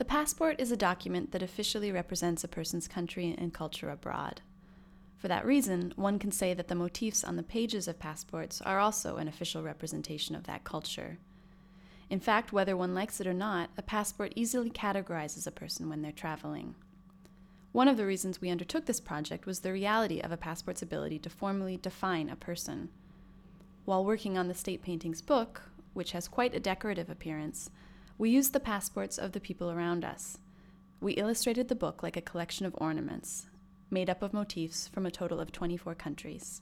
The passport is a document that officially represents a person's country and culture abroad. For that reason, one can say that the motifs on the pages of passports are also an official representation of that culture. In fact, whether one likes it or not, a passport easily categorizes a person when they're traveling. One of the reasons we undertook this project was the reality of a passport's ability to formally define a person. While working on the state paintings book, which has quite a decorative appearance, we used the passports of the people around us. We illustrated the book like a collection of ornaments, made up of motifs from a total of 24 countries.